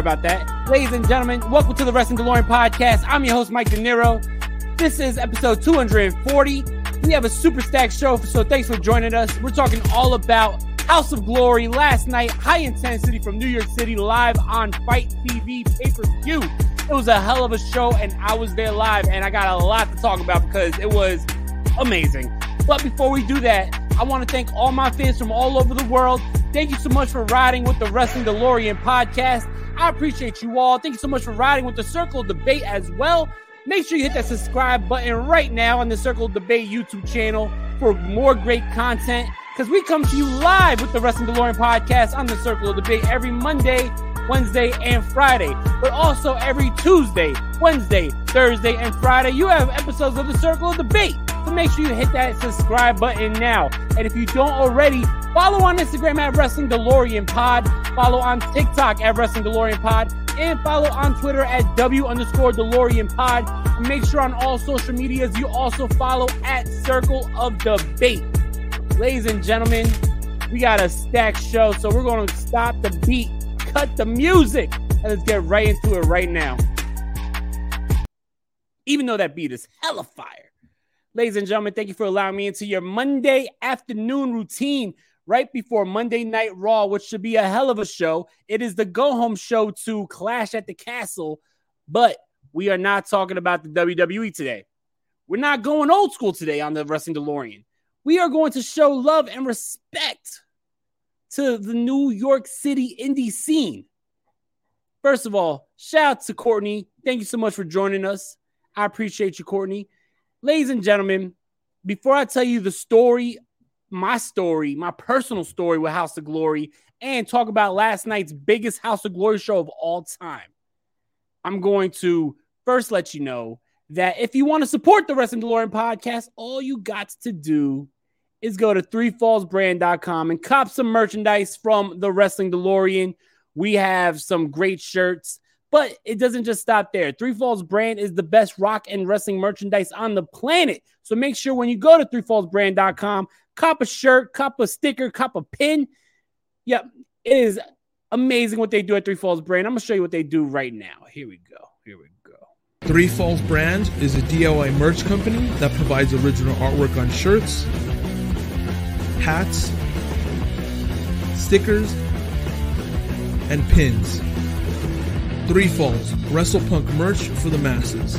Sorry about that. Ladies and gentlemen, welcome to the Wrestling DeLorean podcast. I'm your host, Mike De Niro. This is episode 240. We have a super stacked show, so thanks for joining us. We're talking all about House of Glory last night, high intensity from New York City, live on FITE TV pay per view. It was a hell of a show, and I was there live, and I got a lot to talk about because it was amazing. But before we do that, I want to thank all my fans from all over the world. Thank you so much for riding with the Wrestling DeLorean podcast. I appreciate you all. Thank you so much for riding with the Circle Debate as well. Make sure you hit that subscribe button right now on the Circle Debate YouTube channel for more great content. Because we come to you live with the Wrestling DeLorean podcast on the Circle of Debate every Monday, Wednesday, and Friday. But also every Tuesday, Wednesday, Thursday, and Friday, you have episodes of the Circle of Debate. So make sure you hit that subscribe button now. And if you don't already, follow on Instagram at Wrestling DeLorean Pod, follow on TikTok at Wrestling DeLorean Pod, and follow on Twitter at W underscore DeLorean Pod. Make sure on all social medias you also follow at Circle of Debate. Ladies and gentlemen, we got a stacked show, so we're going to stop the beat, cut the music, and let's get right into it right now. Even though that beat is hella fire. Ladies and gentlemen, thank you for allowing me into your Monday afternoon routine right before Monday Night Raw, which should be a hell of a show. It is the go home show to Clash at the Castle, but we are not talking about the WWE today. We're not going old school today on the Wrestling DeLorean. We are going to show love and respect to the New York City indie scene. First of all, shout out to Courtney. Thank you so much for joining us. I appreciate you, Courtney. Ladies and gentlemen, before I tell you the story, my story, my personal story with House of Glory, and talk about last night's biggest House of Glory show of all time, I'm going to first let you know that if you want to support the Wrestling DeLorean podcast, all you got to do is go to threefallsbrand.com and cop some merchandise from the Wrestling DeLorean. We have some great shirts, but it doesn't just stop there. Three Falls brand is the best rock and wrestling merchandise on the planet. So make sure when you go to threefallsbrand.com, cop a shirt, cop a sticker, cop a pin. Yep, it is amazing what they do at Three Falls Brand. I'm to show you what they do right now. Here we go. Here we go. Three Falls Brand is a DIY merch company that provides original artwork on shirts, hats, stickers, and pins. Three Falls, WrestlePunk merch for the masses.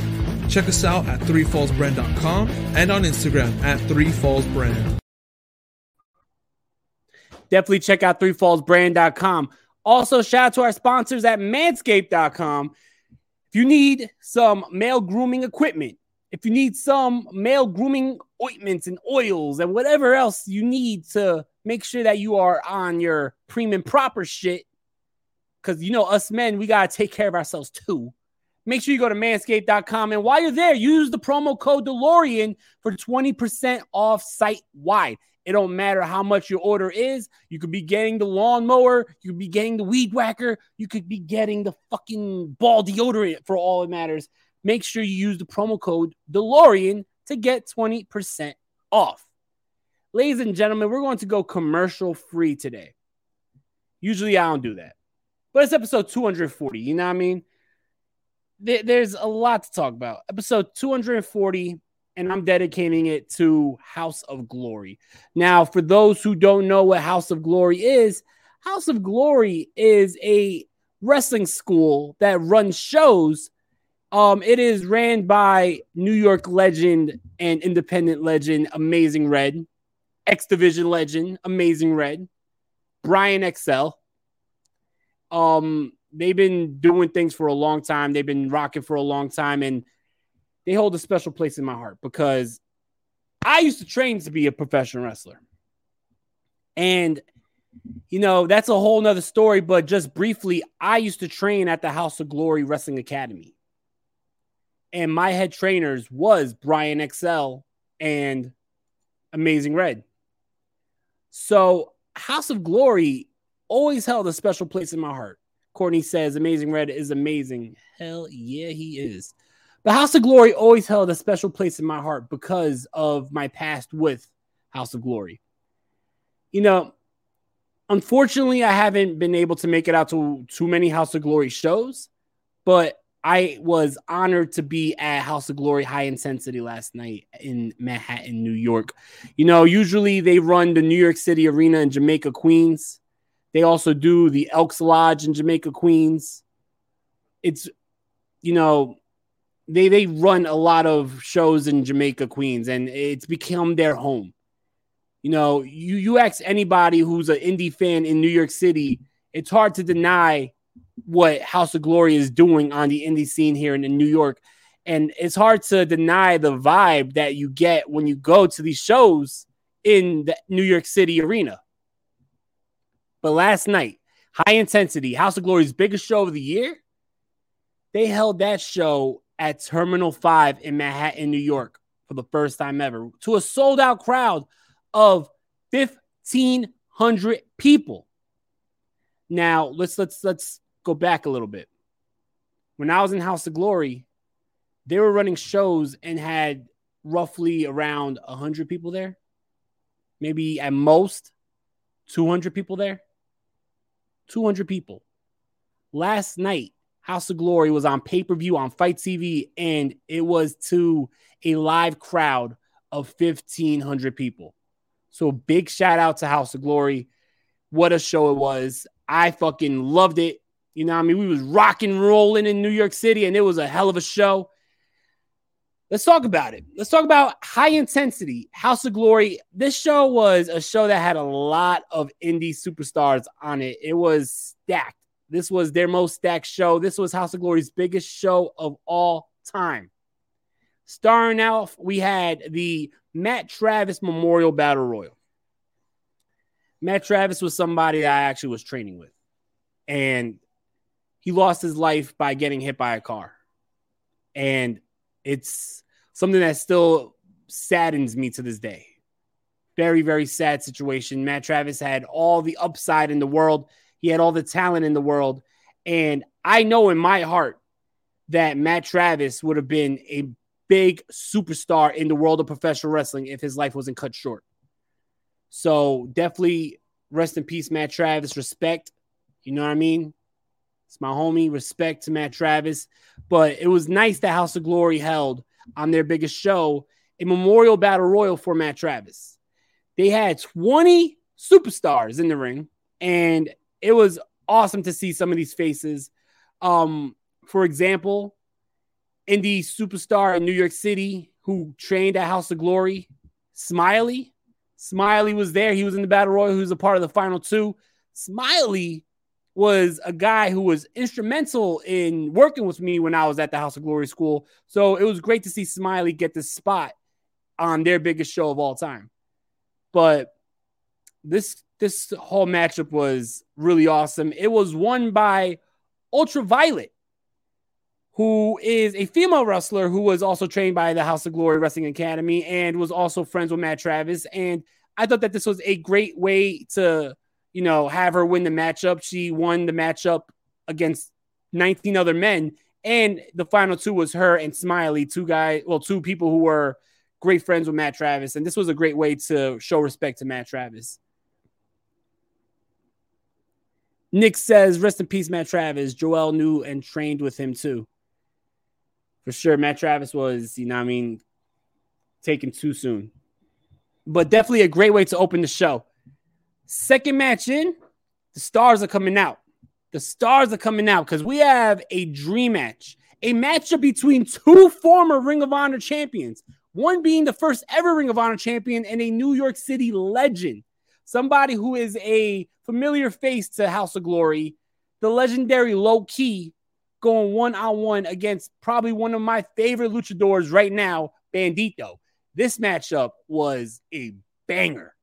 Check us out at threefallsbrand.com and on Instagram at threefallsbrand. Definitely check out threefallsbrand.com. Also, shout out to our sponsors at manscaped.com. If you need some male grooming equipment, if you need some male grooming ointments and oils and whatever else you need to make sure that you are on your premium proper shit, because you know, us men, we got to take care of ourselves too. Make sure you go to manscaped.com. And while you're there, use the promo code DeLorean for 20% off site wide. It don't matter how much your order is. You could be getting the lawnmower, you could be getting the weed whacker, you could be getting the fucking ball deodorant for all it matters. Make sure you use the promo code DeLorean to get 20% off. Ladies and gentlemen, we're going to go commercial free today. Usually I don't do that. But it's episode 240. You know what I mean? There's a lot to talk about. Episode 240, and I'm dedicating it to House of Glory. Now, for those who don't know what House of Glory is, House of Glory is a wrestling school that runs shows. Um, it is ran by New York legend and independent legend Amazing Red, X Division legend Amazing Red, Brian XL. Um, they've been doing things for a long time. They've been rocking for a long time, and they hold a special place in my heart because I used to train to be a professional wrestler. And you know, that's a whole nother story, but just briefly, I used to train at the House of Glory Wrestling Academy. And my head trainers was Brian XL and Amazing Red. So House of Glory always held a special place in my heart. Courtney says Amazing Red is amazing. Hell yeah, he is. But House of Glory always held a special place in my heart because of my past with House of Glory. You know, unfortunately, I haven't been able to make it out to too many House of Glory shows, but I was honored to be at House of Glory High Intensity last night in Manhattan, New York. You know, usually they run the New York City Arena in Jamaica, Queens. They also do the Elks Lodge in Jamaica, Queens. It's, you know, they they run a lot of shows in Jamaica, Queens, and it's become their home. You know, you you ask anybody who's an indie fan in New York City, it's hard to deny what House of Glory is doing on the indie scene here in, in New York. And it's hard to deny the vibe that you get when you go to these shows in the New York City arena. But last night, high intensity, House of Glory's biggest show of the year, they held that show at Terminal 5 in Manhattan, New York for the first time ever to a sold out crowd of 1500 people. Now, let's let's let's go back a little bit. When I was in House of Glory, they were running shows and had roughly around 100 people there. Maybe at most 200 people there. 200 people. Last night, House of Glory was on pay per view on FITE TV, and it was to a live crowd of 1,500 people. So, big shout out to House of Glory. What a show it was. I fucking loved it. You know, I mean, we was rocking rolling in New York City, and it was a hell of a show. Let's talk about it. Let's talk about high intensity, House of Glory. This show was a show that had a lot of indie superstars on it. It was stacked. This was their most stacked show. This was House of Glory's biggest show of all time. Starring out, we had the Matt Travis Memorial Battle Royal. Matt Travis was somebody I actually was training with, and he lost his life by getting hit by a car. And it's something that still saddens me to this day. Very, very sad situation. Matt Travis had all the upside in the world, he had all the talent in the world. And I know in my heart that Matt Travis would have been a big superstar in the world of professional wrestling if his life wasn't cut short. So definitely rest in peace, Matt Travis. Respect. You know what I mean? It's my homie. Respect to Matt Travis. But it was nice that House of Glory held on their biggest show a memorial battle royal for Matt Travis. They had 20 superstars in the ring, and it was awesome to see some of these faces. Um, for example, indie superstar in New York City who trained at House of Glory, Smiley. Smiley was there. He was in the battle royal. He was a part of the final two. Smiley was a guy who was instrumental in working with me when I was at the House of Glory school. So it was great to see Smiley get this spot on their biggest show of all time. But this this whole matchup was really awesome. It was won by Ultraviolet, who is a female wrestler who was also trained by the House of Glory Wrestling Academy and was also friends with Matt Travis. And I thought that this was a great way to you know, have her win the matchup. She won the matchup against 19 other men. And the final two was her and Smiley, two guys, well, two people who were great friends with Matt Travis. And this was a great way to show respect to Matt Travis. Nick says, rest in peace, Matt Travis. Joel knew and trained with him too. For sure, Matt Travis was, you know, I mean, taken too soon. But definitely a great way to open the show. Second match in, the stars are coming out. The stars are coming out because we have a dream match, a matchup between two former Ring of Honor champions, one being the first ever Ring of Honor champion and a New York City legend, somebody who is a familiar face to House of Glory, the legendary Low Ki, going one on one against probably one of my favorite luchadors right now, Bandito. This matchup was a banger.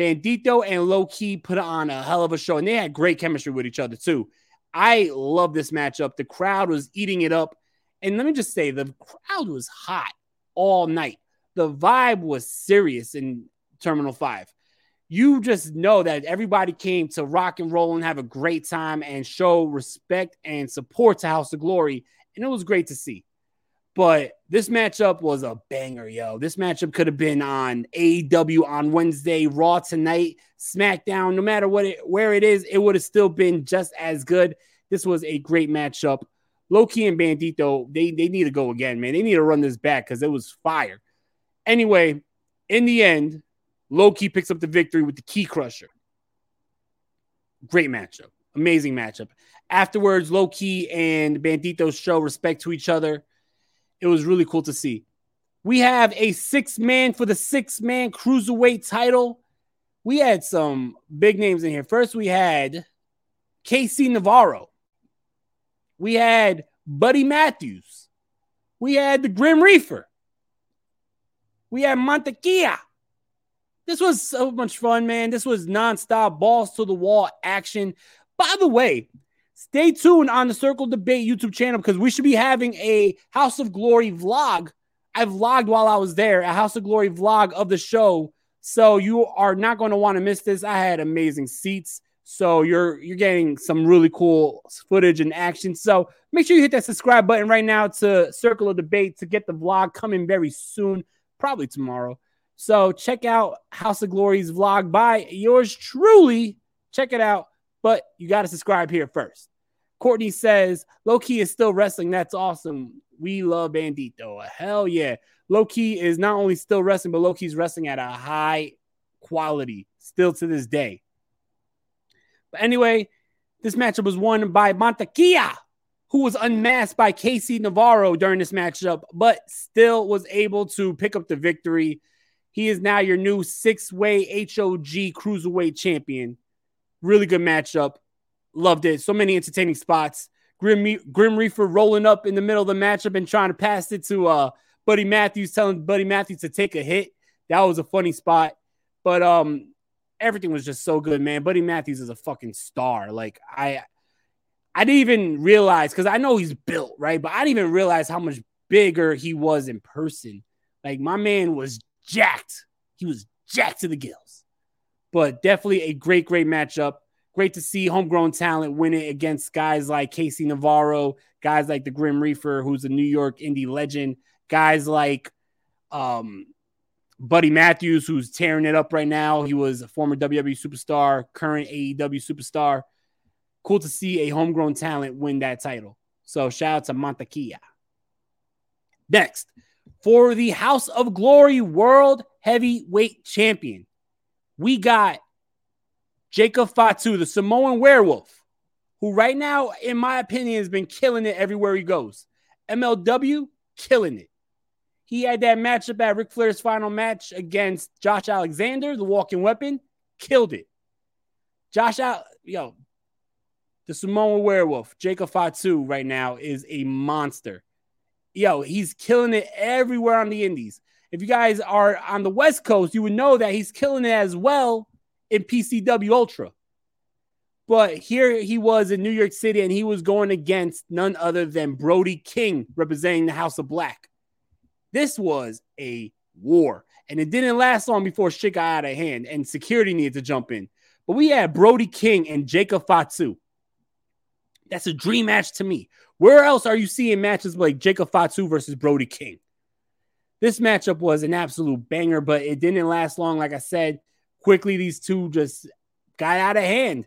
Bandito and Low Ki put on a hell of a show, and they had great chemistry with each other too. I love this matchup. The crowd was eating it up. And let me just say, the crowd was hot all night. The vibe was serious in Terminal 5. You just know that everybody came to rock and roll and have a great time and show respect and support to House of Glory. And it was great to see. But this matchup was a banger, yo. This matchup could have been on AEW on Wednesday, Raw tonight, SmackDown. No matter what it, where it is, it would have still been just as good. This was a great matchup. Low Ki and Bandito, they, they need to go again, man. They need to run this back because it was fire. Anyway, in the end, Low Ki picks up the victory with the Key Crusher. Great matchup. Amazing matchup. Afterwards, Low Ki and Bandito show respect to each other it was really cool to see. We have a six man for the six man cruiserweight title. We had some big names in here. First, we had Casey Navarro. We had Buddy Matthews. We had the Grim Reaper. We had Montequia. This was so much fun, man. This was nonstop balls to the wall action. By the way, Stay tuned on the Circle Debate YouTube channel because we should be having a House of Glory vlog. I vlogged while I was there, a House of Glory vlog of the show. So you are not going to want to miss this. I had amazing seats. So you're you're getting some really cool footage and action. So make sure you hit that subscribe button right now to Circle of Debate to get the vlog coming very soon, probably tomorrow. So check out House of Glory's vlog by yours truly. Check it out, but you got to subscribe here first. Courtney says, Low Ki is still wrestling. That's awesome. We love Bandito. Hell yeah. Low Ki is not only still wrestling, but Low Ki's wrestling at a high quality still to this day. But anyway, this matchup was won by Montequia, who was unmasked by Casey Navarro during this matchup, but still was able to pick up the victory. He is now your new six way HOG cruiserweight champion. Really good matchup. Loved it. So many entertaining spots. Grim, Grim Reaper rolling up in the middle of the matchup and trying to pass it to uh, Buddy Matthews telling Buddy Matthews to take a hit. That was a funny spot. But um, everything was just so good, man. Buddy Matthews is a fucking star. Like I I didn't even realize because I know he's built, right? But I didn't even realize how much bigger he was in person. Like my man was jacked. He was jacked to the gills. But definitely a great, great matchup. Great to see homegrown talent win it against guys like Casey Navarro, guys like the Grim Reaper, who's a New York indie legend, guys like um, Buddy Matthews, who's tearing it up right now. He was a former WWE superstar, current AEW superstar. Cool to see a homegrown talent win that title. So shout out to Montequilla. Next, for the House of Glory World Heavyweight Champion, we got Jacob Fatu, the Samoan werewolf, who right now, in my opinion, has been killing it everywhere he goes. MLW, killing it. He had that matchup at Ric Flair's final match against Josh Alexander, the walking weapon, killed it. Josh out, yo, the Samoan werewolf, Jacob Fatu, right now is a monster. Yo, he's killing it everywhere on the indies. If you guys are on the West Coast, you would know that he's killing it as well in PCW Ultra. But here he was in New York City and he was going against none other than Brody King representing the House of Black. This was a war. And it didn't last long before shit got out of hand and security needed to jump in. But we had Brody King and Jacob Fatu. That's a dream match to me. Where else are you seeing matches like Jacob Fatu versus Brody King? This matchup was an absolute banger, but it didn't last long. Like I said, quickly these two just got out of hand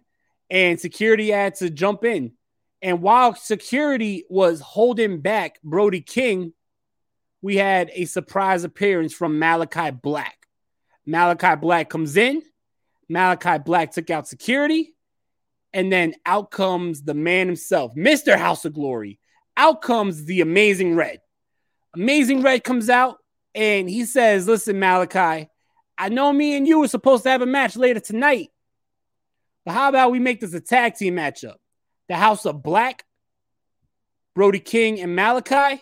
and security had to jump in. And while security was holding back Brody King, we had a surprise appearance from Malachi Black. Malachi Black comes in. Malachi Black took out security. And then out comes the man himself, Mr. House of Glory. Out comes the Amazing Red. Amazing Red comes out and he says, Listen, Malachi, I know me and you were supposed to have a match later tonight, but how about we make this a tag team matchup? The House of Black, Brody King, and Malachi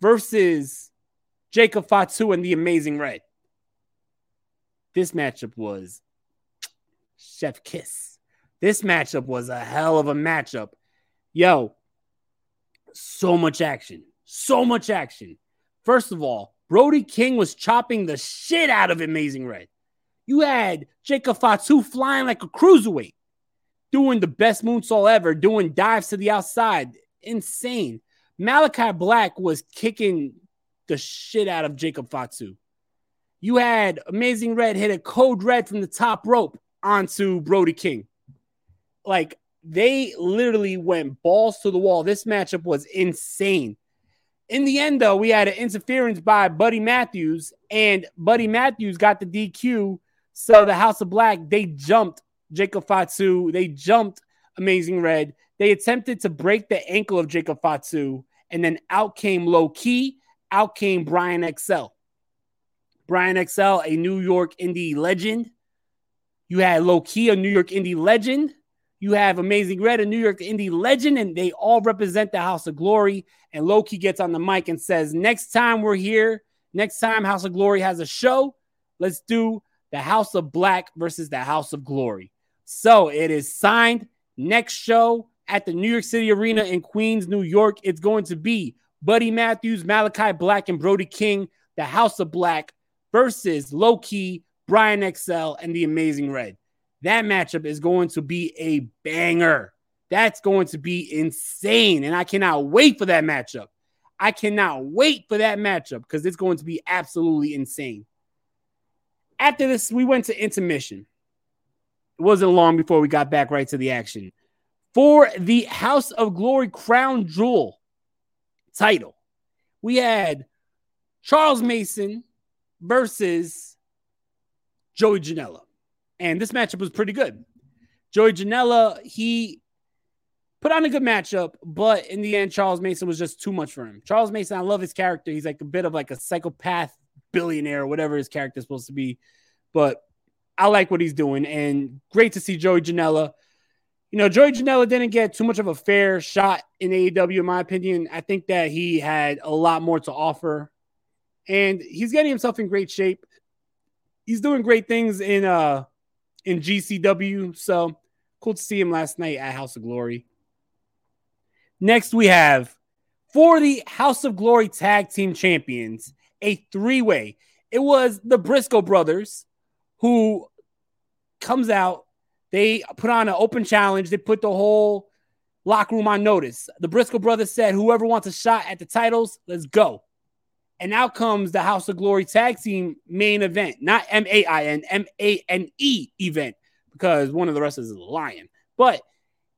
versus Jacob Fatu and the Amazing Red. This matchup was Chef Kiss. This matchup was a hell of a matchup. Yo, so much action. So much action. First of all, Brody King was chopping the shit out of Amazing Red. You had Jacob Fatu flying like a cruiserweight, doing the best moonsault ever, doing dives to the outside. Insane. Malachi Black was kicking the shit out of Jacob Fatu. You had Amazing Red hit a code red from the top rope onto Brody King. Like they literally went balls to the wall. This matchup was insane. In the end, though, we had an interference by Buddy Matthews, and Buddy Matthews got the DQ. So the House of Black, they jumped Jacob Fatu. They jumped Amazing Red. They attempted to break the ankle of Jacob Fatu, and then out came Low Ki, out came Brian XL. Brian XL, a New York indie legend. You had Low Ki, a New York indie legend. You have Amazing Red, a New York indie legend, and they all represent the House of Glory. And Low Ki gets on the mic and says, Next time we're here, next time House of Glory has a show, let's do the House of Black versus the House of Glory. So it is signed. Next show at the New York City Arena in Queens, New York. It's going to be Buddy Matthews, Malachi Black, and Brody King, the House of Black versus Low Ki, Brian XL, and the Amazing Red. That matchup is going to be a banger. That's going to be insane. And I cannot wait for that matchup. I cannot wait for that matchup because it's going to be absolutely insane. After this, we went to intermission. It wasn't long before we got back right to the action. For the House of Glory Crown Jewel title, we had Charles Mason versus Joey Janela. And this matchup was pretty good. Joey Janela, he put on a good matchup, but in the end, Charles Mason was just too much for him. Charles Mason, I love his character. He's like a bit of like a psychopath billionaire, or whatever his character is supposed to be. But I like what he's doing, and great to see Joey Janela. You know, Joey Janela didn't get too much of a fair shot in AEW, in my opinion. I think that he had a lot more to offer and he's getting himself in great shape. He's doing great things in uh in GCW. So cool to see him last night at House of Glory. Next, we have for the House of Glory Tag Team Champions, a three way. It was the Briscoe brothers who comes out. They put on an open challenge. They put the whole locker room on notice. The Briscoe brothers said, whoever wants a shot at the titles, let's go. And now comes the House of Glory Tag Team main event, not M A I N, M A N E event, because one of the wrestlers is a lion. But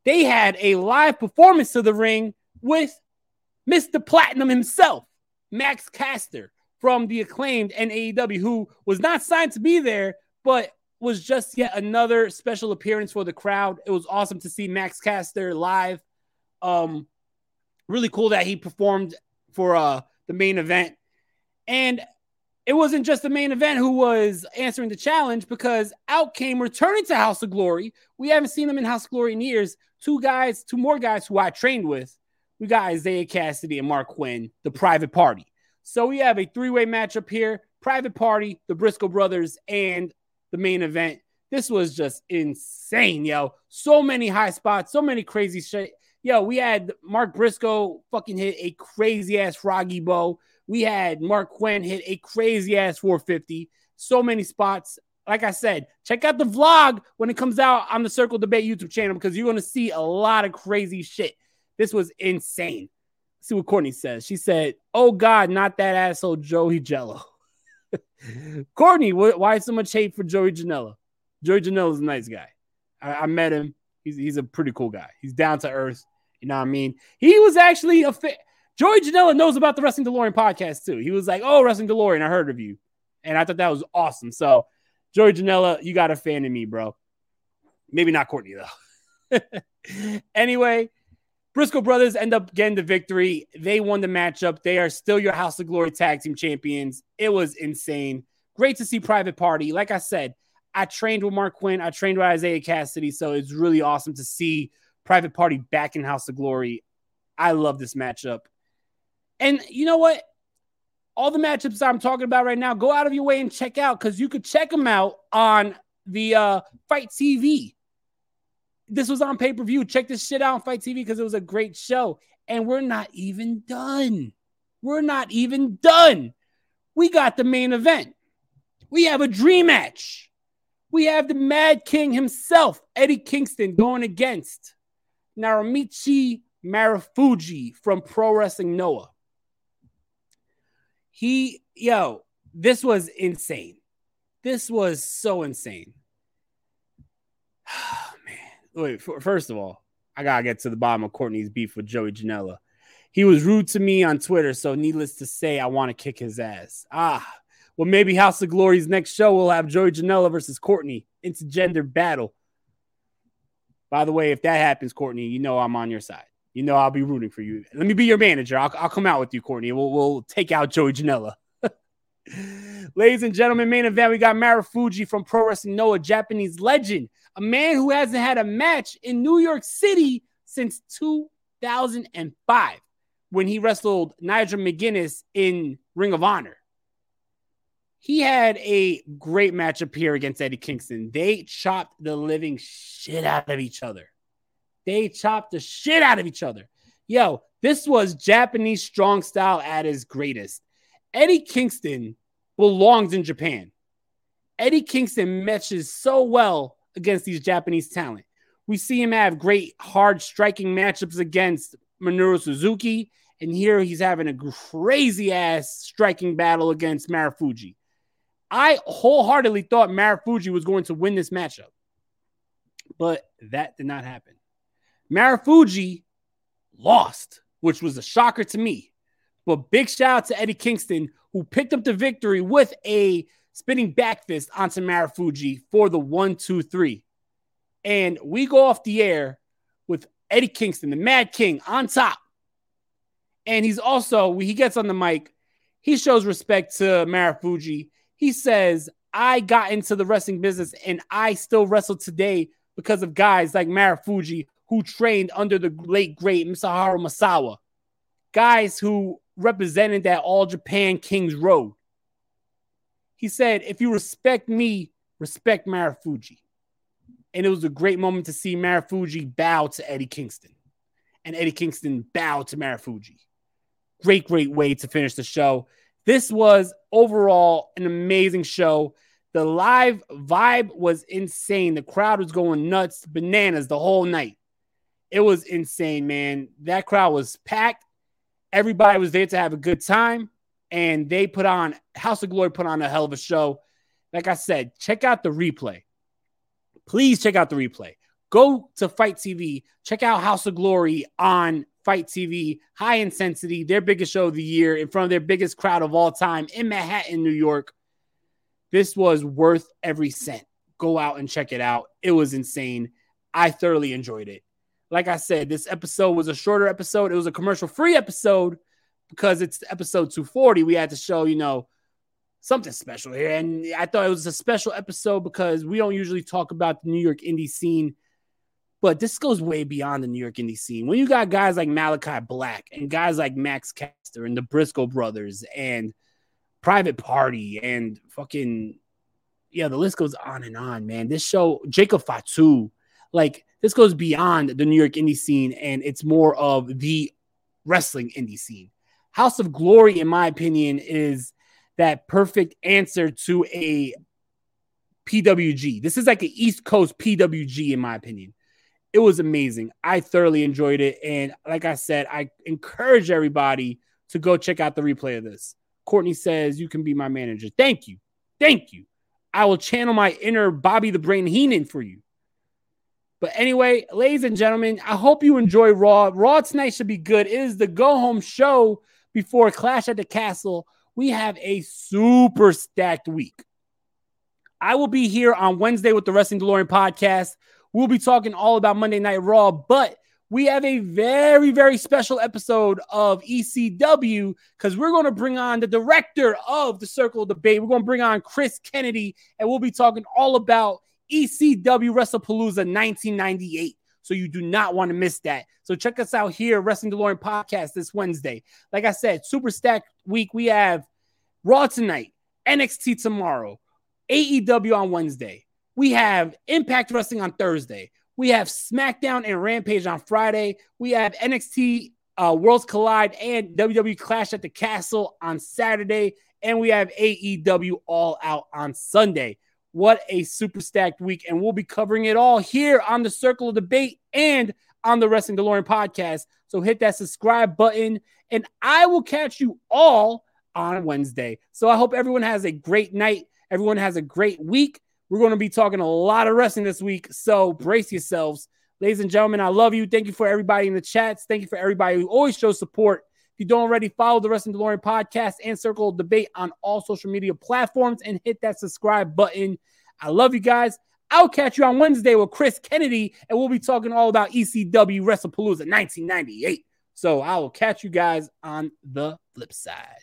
they had a live performance to the ring with Mr. Platinum himself, Max Caster from the acclaimed NAEW, who was not signed to be there, but was just yet another special appearance for the crowd. It was awesome to see Max Caster live. Um, really cool that he performed for uh the Mane Event. And it wasn't just the Mane Event who was answering the challenge because out came returning to House of Glory. We haven't seen them in House of Glory in years. Two guys, two more guys who I trained with. We got Isaiah Cassidy and Marq Quen, the private party. So we have a three way matchup here private party, the Briscoe brothers, and the Mane Event. This was just insane, yo. So many high spots, so many crazy shit. Yo, we had Mark Briscoe fucking hit a crazy ass froggy bow. We had Marq Quen hit a crazy ass 450. So many spots. Like I said, check out the vlog when it comes out on the Circle Debate YouTube channel because you're going to see a lot of crazy shit. This was insane. Let's see what Courtney says. She said, Oh God, not that asshole Joey Jello. Courtney, why so much hate for Joey Janela? Joey Janela is a nice guy. I, I met him. He's, he's a pretty cool guy. He's down to earth. You know what I mean? He was actually a fit. Joey Janela knows about the Wrestling DeLorean podcast too. He was like, "Oh, Wrestling DeLorean, I heard of you," and I thought that was awesome. So, Joey Janela, you got a fan in me, bro. Maybe not Courtney though. anyway, Briscoe brothers end up getting the victory. They won the matchup. They are still your House of Glory tag team champions. It was insane. Great to see Private Party. Like I said, I trained with Marq Quen. I trained with Isaiah Cassidy. So it's really awesome to see Private Party back in House of Glory. I love this matchup. And you know what? All the matchups I'm talking about right now, go out of your way and check out because you could check them out on the uh, FITE TV this was on pay per view. Check this shit out on FITE TV because it was a great show. And we're not even done. We're not even done. We got the main event. We have a dream match. We have the Mad King himself, Eddie Kingston, going against Naomichi Marufuji from Pro Wrestling Noah. He, yo, this was insane. This was so insane. Oh, man. Wait, first of all, I gotta get to the bottom of Courtney's beef with Joey Janela. He was rude to me on Twitter, so needless to say, I want to kick his ass. Ah, well, maybe House of Glory's next show will have Joey Janela versus Courtney. A gender battle. By the way, if that happens, Courtney, you know I'm on your side. You know I'll be rooting for you. Let me be your manager. I'll, I'll come out with you, Courtney. We'll, we'll take out Joey Janela. Ladies and gentlemen, main event, we got Marufuji from Pro Wrestling Noah, Japanese legend, a man who hasn't had a match in New York City since 2005 when he wrestled Nigel McGuinness in Ring of Honor. He had a great matchup here against Eddie Kingston. They chopped the living shit out of each other. They chopped the shit out of each other. Yo, this was Japanese strong style at its greatest. Eddie Kingston belongs in Japan. Eddie Kingston matches so well against these Japanese talent. We see him have great hard striking matchups against Minoru Suzuki, and here he's having a crazy ass striking battle against Marufuji. I wholeheartedly thought Marufuji was going to win this matchup, but that did not happen. Marufuji lost, which was a shocker to me. But big shout out to Eddie Kingston, who picked up the victory with a spinning back fist onto Marufuji for the one, two, three. And we go off the air with Eddie Kingston, the Mad King, on top. And he's also, when he gets on the mic, he shows respect to Marufuji. He says, I got into the wrestling business and I still wrestle today because of guys like Marufuji who trained under the late, great Mitsuharu Misawa. Guys who represented that All Japan Kings Road. He said, If you respect me, respect Marufuji. And it was a great moment to see Marufuji bow to Eddie Kingston. And Eddie Kingston bow to Marufuji. Great, great way to finish the show. This was overall an amazing show. The live vibe was insane. The crowd was going nuts, bananas the whole night. It was insane, man. That crowd was packed. Everybody was there to have a good time. And they put on, House of Glory put on a hell of a show. Like I said, check out the replay. Please check out the replay. Go to FITE TV. Check out House of Glory on FITE TV. High intensity, their biggest show of the year in front of their biggest crowd of all time in Manhattan, New York. This was worth every cent. Go out and check it out. It was insane. I thoroughly enjoyed it. Like I said, this episode was a shorter episode. It was a commercial free episode because it's episode 240. We had to show, you know, something special here. And I thought it was a special episode because we don't usually talk about the New York indie scene, but this goes way beyond the New York indie scene. When you got guys like Malachi Black and guys like Max Caster and the Briscoe brothers and Private Party and fucking yeah, the list goes on and on, man. This show, Jacob Fatu, like this goes beyond the New York indie scene and it's more of the wrestling indie scene. House of Glory, in my opinion, is that perfect answer to a PWG. This is like an East Coast PWG, in my opinion. It was amazing. I thoroughly enjoyed it. And like I said, I encourage everybody to go check out the replay of this. Courtney says, You can be my manager. Thank you. Thank you. I will channel my inner Bobby the Brain Heenan for you. But anyway, ladies and gentlemen, I hope you enjoy Raw. Raw tonight should be good. It is the go home show before Clash at the Castle. We have a super stacked week. I will be here on Wednesday with the Wrestling DeLorean podcast. We'll be talking all about Monday Night Raw, but we have a very, very special episode of ECW because we're going to bring on the director of the Circle of Debate. We're going to bring on Chris Kennedy, and we'll be talking all about ECW WrestlePalooza 1998. So you do not want to miss that. So check us out here, Wrestling DeLorean Podcast this Wednesday. Like I said, super stacked week. We have Raw tonight, NXT tomorrow, AEW on Wednesday. We have Impact Wrestling on Thursday. We have SmackDown and Rampage on Friday. We have NXT uh, Worlds Collide and WWE Clash at the Castle on Saturday. And we have AEW All Out on Sunday. What a super stacked week. And we'll be covering it all here on the Circle of Debate and on the Wrestling DeLorean podcast. So hit that subscribe button, and I will catch you all on Wednesday. So I hope everyone has a great night. Everyone has a great week. We're going to be talking a lot of wrestling this week. So brace yourselves. Ladies and gentlemen, I love you. Thank you for everybody in the chats. Thank you for everybody who always shows support. If you don't already follow the Wrestling DeLorean podcast and Circle Debate on all social media platforms and hit that subscribe button. I love you guys. I'll catch you on Wednesday with Chris Kennedy, and we'll be talking all about ECW WrestlePalooza 1998. So I will catch you guys on the flip side.